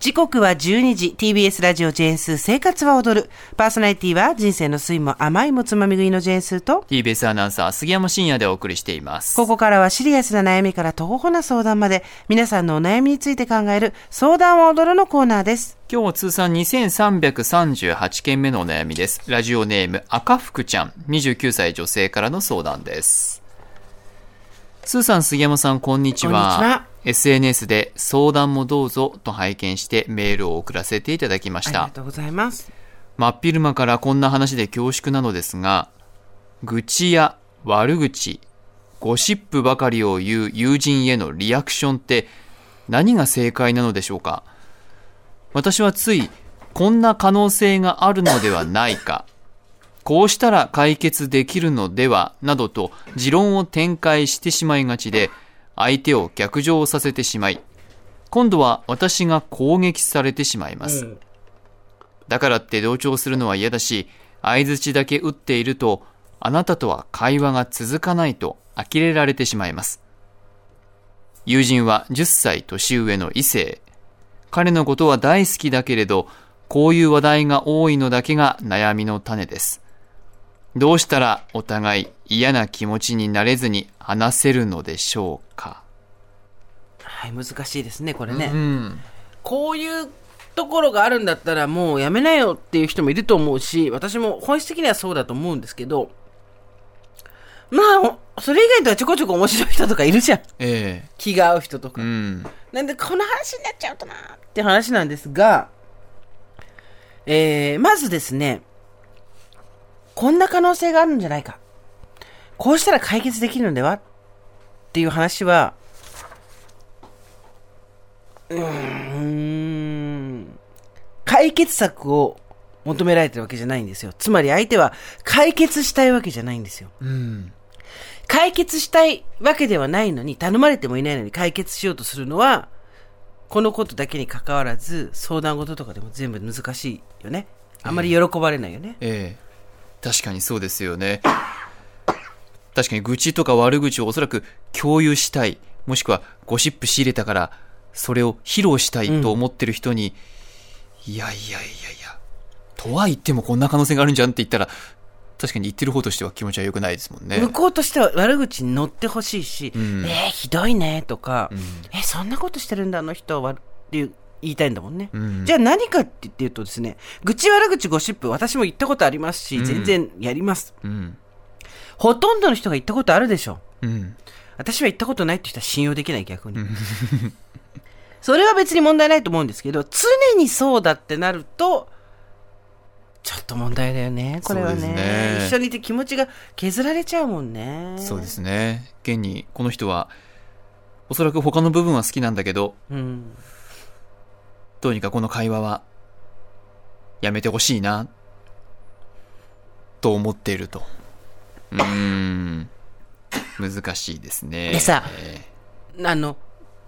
時刻は12時。TBS ラジオジェーンスー生活は踊る。パーソナリティは人生の酸いも甘いもつまみ食いのジェーンスーと TBS アナウンサー杉山真也でお送りしています。ここからはシリアスな悩みから徒歩な相談まで皆さんのお悩みについて考える相談は踊るのコーナーです。今日も通算2338件目のお悩みです。ラジオネーム赤福ちゃん。29歳女性からの相談です。スーさん杉山さんこんにちは。こんにちは SNS で相談もどうぞと拝見してメールを送らせていただきました。ありがとうございます。真っ昼間からこんな話で恐縮なのですが愚痴や悪口ゴシップばかりを言う友人へのリアクションって何が正解なのでしょうか？私はついこんな可能性があるのではないか。こうしたら解決できるのではなどと持論を展開してしまいがちで相手を逆上させてしまい今度は私が攻撃されてしまいます、うんだからって同調するのは嫌だし、相槌だけ打っていると、あなたとは会話が続かないと呆れられてしまいます。友人は10歳年上の異性。彼のことは大好きだけれど、こういう話題が多いのだけが悩みの種です。どうしたらお互い嫌な気持ちになれずに話せるのでしょうか？はい難しいですねこれね、うん。こういうところがあるんだったらもうやめなよっていう人もいると思うし、私も本質的にはそうだと思うんですけど、まあ、おそれ以外とはちょこちょこ面白い人とかいるじゃん。ええ気が合う人とか。うん。なんでこの話になっちゃうとなって話なんですが、えー、まずですね、こんな可能性があるんじゃないか。こうしたら解決できるのではっていう話は、うーん、解決策を求められてるわけじゃないんですよ。つまり相手は解決したいわけじゃないんですよ。うん。解決したいわけではないのに、頼まれてもいないのに解決しようとするのは、このことだけに関わらず、相談事とかでも全部難しいよね。あんまり喜ばれないよね。ええ確かにそうですよね。確かに愚痴とか悪口をおそらく共有したい、もしくはゴシップ仕入れたから、それを披露したいと思ってる人に、いやいやいやいや、とは言ってもこんな可能性があるんじゃんって言ったら、確かに言ってる方としては気持ちは良くないですもんね。向こうとしては悪口に乗ってほしいし、んえー、ひどいねとか、んえ、そんなことしてるんだ、あの人は、っていう言いたいんだもんね。んじゃあ何かって言うとですね、愚痴悪口ゴシップ、私も言ったことありますし、全然やります。うん。ほとんどの人が言ったことあるでしょ。うん。私は言ったことないって人は信用できない逆に。それは別に問題ないと思うんですけど、常にそうだってなると、ちょっと問題だよね、これはね。ね一緒にいて気持ちが削られちゃうもんね。そうですね。現に、この人は、おそらく他の部分は好きなんだけど、うん。どうにかこの会話は、やめてほしいな、と思っていると。うーん。難しいですね。でさえあの、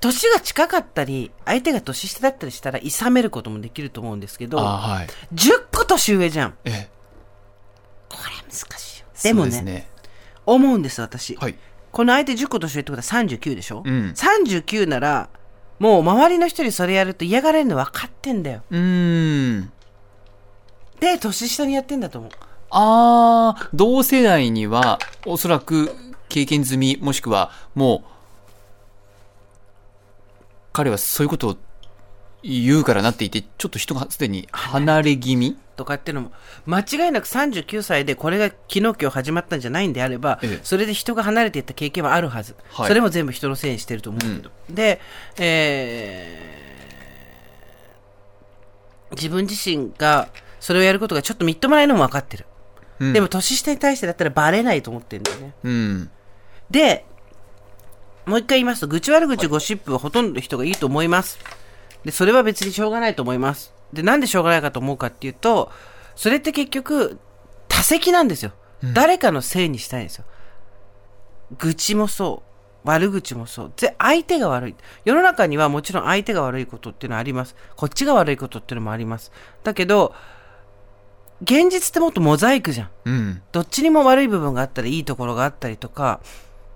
年が近かったり、相手が年下だったりしたら、諌めることもできると思うんですけど、はい。10個年上じゃん。ええ。これ難しいよ。でもねね。思うんです、私。はい。この相手10個年上ってことは39でしょ、うん39なら、もう周りの人にそれやると嫌がられるの分かってんだよ。うーん。で、年下にやってんだと思う。あー、同世代には、おそらく経験済み、もしくは、もう、彼はそういうことを言うからなっていて、ちょっと人がすでに離れ気味？とかっていうのも、間違いなく39歳でこれが昨日今日始まったんじゃないんであれば、ええそれで人が離れていった経験はあるはず。はいそれも全部人のせいにしてると思うけど。で、えー自分自身がそれをやることがちょっとみっともないのも分かってる。うんでも年下に対してだったらバレないと思ってるんだよね。うん。で、もう一回言いますと、愚痴悪口ゴシップはほとんどの人がいいと思います。で、それは別にしょうがないと思います。で、なんでしょうがないかと思うかっていうと、それって結局、多責なんですよ。誰かのせいにしたいんですよ。愚痴もそう。悪口もそう。ぜ、相手が悪い。世の中にはもちろん相手が悪いことっていうのはあります。こっちが悪いことっていうのもあります。だけど、現実ってもっとモザイクじゃん。うん。どっちにも悪い部分があったり、いいところがあったりとか、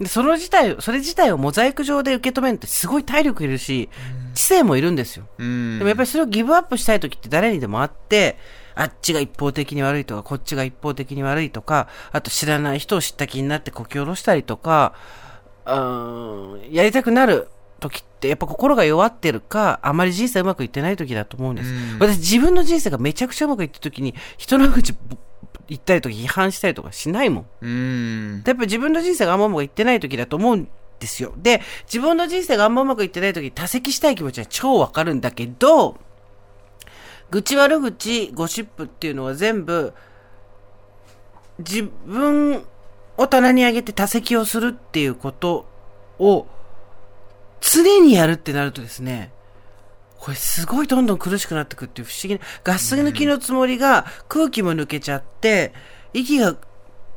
でその自体、それ自体をモザイク上で受け止めるってすごい体力いるし、知性もいるんですよ。うん。でもやっぱりそれをギブアップしたい時って誰にでもあって、あっちが一方的に悪いとか、こっちが一方的に悪いとか、あと知らない人を知った気になってこき下ろしたりとか、うーん、やりたくなる時って、やっぱ心が弱ってるか、あまり人生うまくいってない時だと思うんです。うん私自分の人生がめちゃくちゃうまくいった時に、人の口ぼ言ったりとか批判したりとかしないもん。うん。やっぱり自分の人生があんまうまくいってない時だと思うんですよ。で、自分の人生があんまうまくいってない時、多席したい気持ちは超わかるんだけど、愚痴悪口、ゴシップっていうのは全部、自分を棚に上げて多席をするっていうことを、常にやるってなるとですね、これすごいどんどん苦しくなってくっていう不思議な、ガス抜きのつもりが空気も抜けちゃって、息が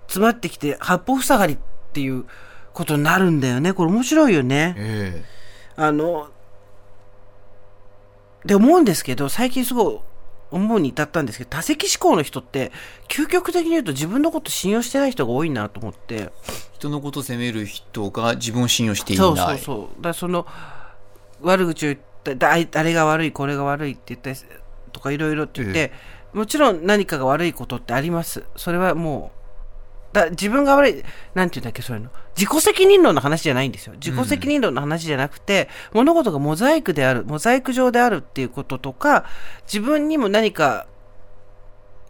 詰まってきて八方塞がりっていうことになるんだよね。これ面白いよね。えあの、で思うんですけど、最近すごい思うに至ったんですけど、多席思考の人って、究極的に言うと自分のこと信用してない人が多いなと思って。え人のことを責める人が自分を信用していない。そうそうそう。だその、悪口を言っただああれが悪い、これが悪いって言ったりとかいろいろって言って、もちろん何かが悪いことってあります。それはもう、だ自分が悪い、なんて言うんだっけ、そういうの。自己責任論の話じゃないんですよ。自己責任論の話じゃなくて、物事がモザイクである、モザイク上であるっていうこととか、自分にも何か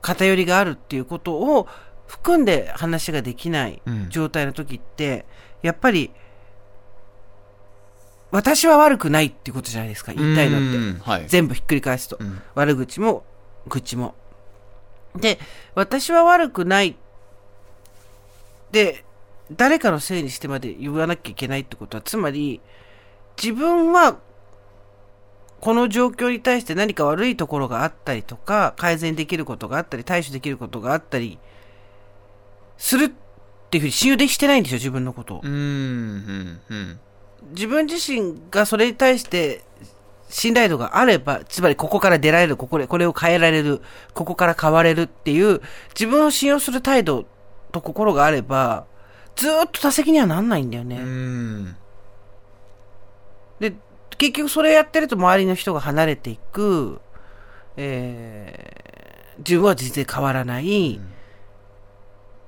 偏りがあるっていうことを含んで話ができないうん状態の時って、やっぱり、私は悪くないっていうことじゃないですか、言いたいのって。うんはい。全部ひっくり返すと。うん悪口も、愚痴も。で、私は悪くない。で、誰かのせいにしてまで言わなきゃいけないってことは、つまり、自分は、この状況に対して何か悪いところがあったりとか、改善できることがあったり、対処できることがあったり、するっていうふうに信用できてないんですよ、自分のことをう。ん、うん、うん。自分自身がそれに対して信頼度があれば、つまりここから出られる、ここで、これを変えられる、ここから変われるっていう、自分を信用する態度と心があれば、ずーっと多責にはなんないんだよね。うん。で、結局それやってると周りの人が離れていく、えー、自分は全然変わらない。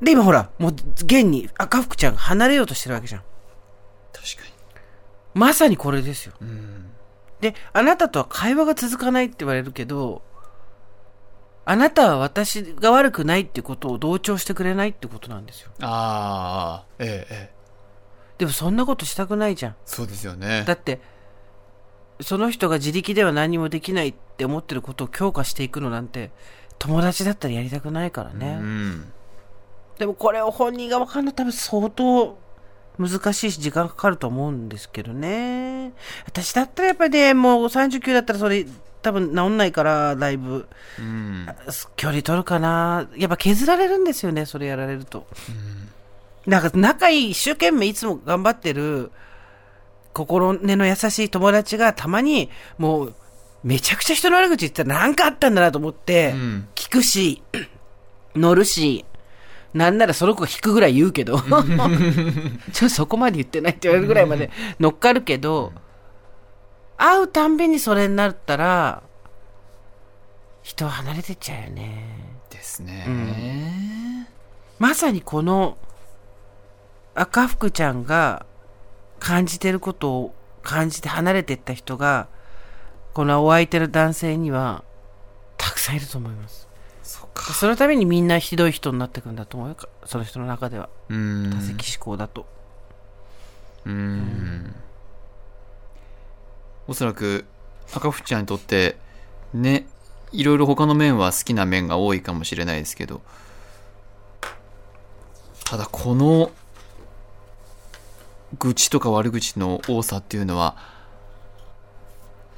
で、今ほら、もう現に赤福ちゃんが離れようとしてるわけじゃん。確かまさにこれですよ。に。うん。で、あなたとは会話が続かないって言われるけど、あなたは私が悪くないってことを同調してくれないってことなんですよ。ああ、ええ、ええ。でもそんなことしたくないじゃん。そうですよねだ。って、その人が自力では何もできないって思ってることを強化していくのなんて、友達だったらやりたくないからね。うん。でもこれを本人が分かるの多分相当難しいし時間かかると思うんですけどね。私だったらやっぱりね、もう39だったらそれ多分治んないから、だいぶ。うん。距離取るかなやっぱ削られるんですよね、それやられると。なんか仲いい、一生懸命いつも頑張ってる、心根の優しい友達がたまに、もう、めちゃくちゃ人の悪口言ってたらなんかあったんだなと思って、うん聞くし、乗るし、なんならその子が引くぐらい言うけど、ちょっとそこまで言ってないって言われるぐらいまで乗っかるけど、会うたんびにそれになったら、人は離れてっちゃうよね。ですね。まさにこの赤福ちゃんが感じてることを感じて離れていった人が、このお相手の男性にはたくさんいると思います。そっか。そのためにみんなひどい人になってくんだと思うよ。その人の中では。うん。多席思考だと。うん。おそらく、赤福ちゃんにとって、ね、いろいろ他の面は好きな面が多いかもしれないですけど、ただこの、愚痴とか悪口の多さっていうのは、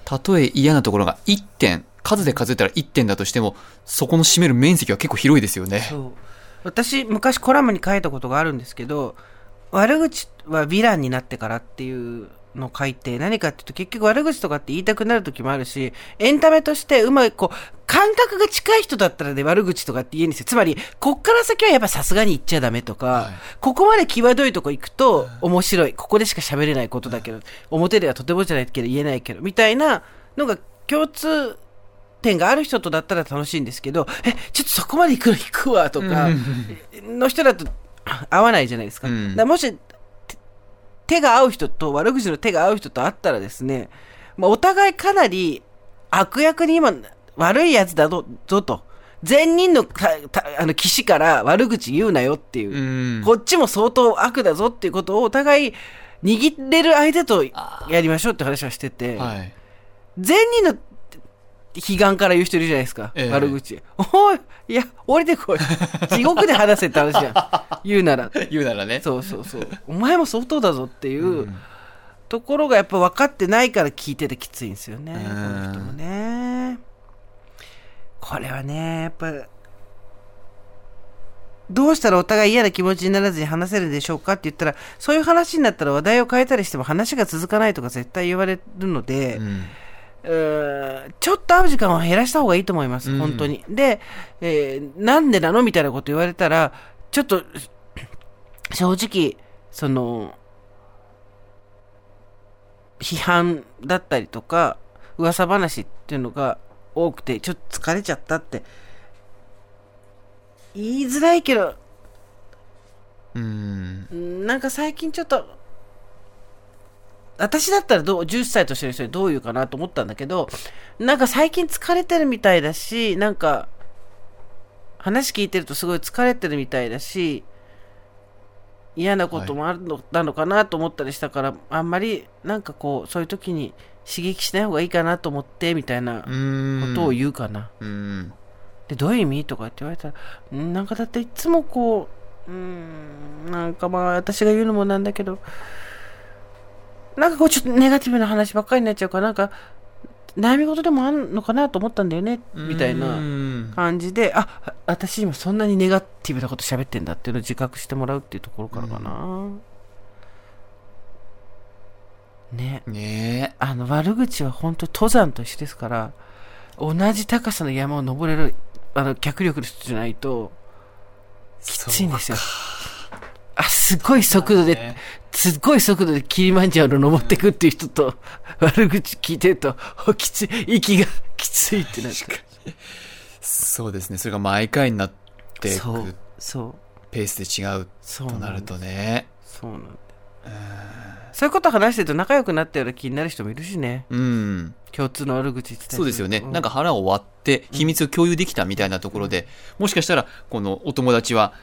たとえ嫌なところが1点、数で数えたら1点だとしても、そこの占める面積は結構広いですよね。私、昔コラムに書いたことがあるんですけど、悪口はヴィランになってからっていうの回って何かっていうと結局悪口とかって言いたくなる時もあるし、エンタメとしてうまくこう、感覚が近い人だったらね、悪口とかって言えんですよ。つまり、こっから先はやっぱさすがに言っちゃダメとか、はいここまで際どいとこ行くと面白い。ここでしか喋れないことだけど、表ではとてもじゃないけど言えないけど、みたいなのが共通点がある人とだったら楽しいんですけど、え、ちょっとそこまで行くの行くわとか、の人だと合わないじゃないですか。うんだもし、て手が合う人と、悪口の手が合う人と会ったらですね、まあ、お互いかなり悪役に今、悪いやつだぞぞと。善人のかたあの騎士から悪口言うなよっていうう。んこっちも相当悪だぞっていうことをお互い握れる相手とやりましょうって話はしてて、はい善人の悲願から言う人いるじゃないですか。ええ悪口。おい、いや、降りてこい。地獄で話せって話じゃん。言うなら。言うならねそうそうそう。お前も相当だぞっていうところがやっぱ分かってないから聞いててきついんですよね。この人もね。これはね、やっぱ、どうしたらお互い嫌な気持ちにならずに話せるでしょうかって言ったら、そういう話になったら話題を変えたりしても話が続かないとか絶対言われるので、うんちょっと会う時間を減らした方がいいと思います、うん本当に。で、えーなんでなのみたいなこと言われたら、ちょっと、正直、その、批判だったりとか、噂話っていうのが多くて、ちょっと疲れちゃったって、言いづらいけど、うん。うんなんか最近ちょっと、私だったらどう、10歳年上の人にどう言うかなと思ったんだけど、なんか最近疲れてるみたいだし、なんか、話聞いてるとすごい疲れてるみたいだし、嫌なこともあるの,、なのかなと思ったりしたから、あんまりなんかこう、そういう時に刺激しない方がいいかなと思って、みたいなうんことを言うかな。うんで、どういう意味とかって言われたら、んなんかだっていつもこう、うーん、なんかまあ私が言うのもなんだけど、なんかこうちょっとネガティブな話ばっかりになっちゃうから、なんか悩み事でもあんのかなと思ったんだよね、みたいなうん感じで、あ、あ私今そんなにネガティブなこと喋ってんだっていうのを自覚してもらうっていうところからかな。ね。ねあの悪口は本当登山と一緒ですから同じ高さの山を登れるあの脚力の人じゃないときついんですよあすごい速度で、ね。すっごい速度でキリマンジャロ登っていくっていう人と、悪口聞いてるとおきつい息がきついってなってそうですね。それが毎回になっていそうくそう。ペースで違うそうとなるとね。そうなんだよそういうこと話してると仲良くなったような気になる人もいるしね。うん。共通の悪口言ってたりそうですよね。るなんか腹を割って秘密を共有できたみたいなところで、もしかしたらこのお友達は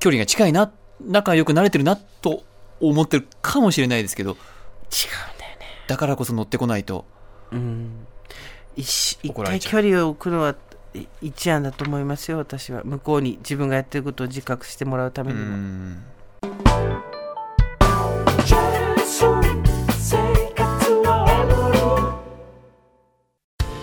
距離が近いな、仲良くなれてるなと思ってるかもしれないですけど、違うんだよね。だからこそ乗ってこないと。うん。一一回距離を置くのはい一案だと思いますよ私は。向こうに自分がやってることを自覚してもらうためうにも、